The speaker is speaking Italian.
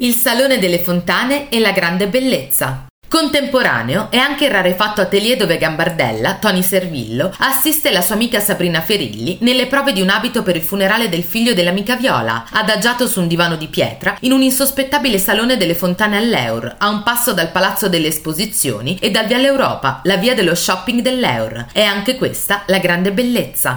Il Salone delle Fontane e la grande bellezza. Contemporaneo è anche il rarefatto atelier dove Gambardella, Tony Servillo, assiste la sua amica Sabrina Ferilli nelle prove di un abito per il funerale del figlio dell'amica Viola, adagiato su un divano di pietra in un insospettabile salone delle fontane all'Eur, a un passo dal Palazzo delle Esposizioni e dal Viale Europa, la via dello shopping dell'Eur. È anche questa la grande bellezza.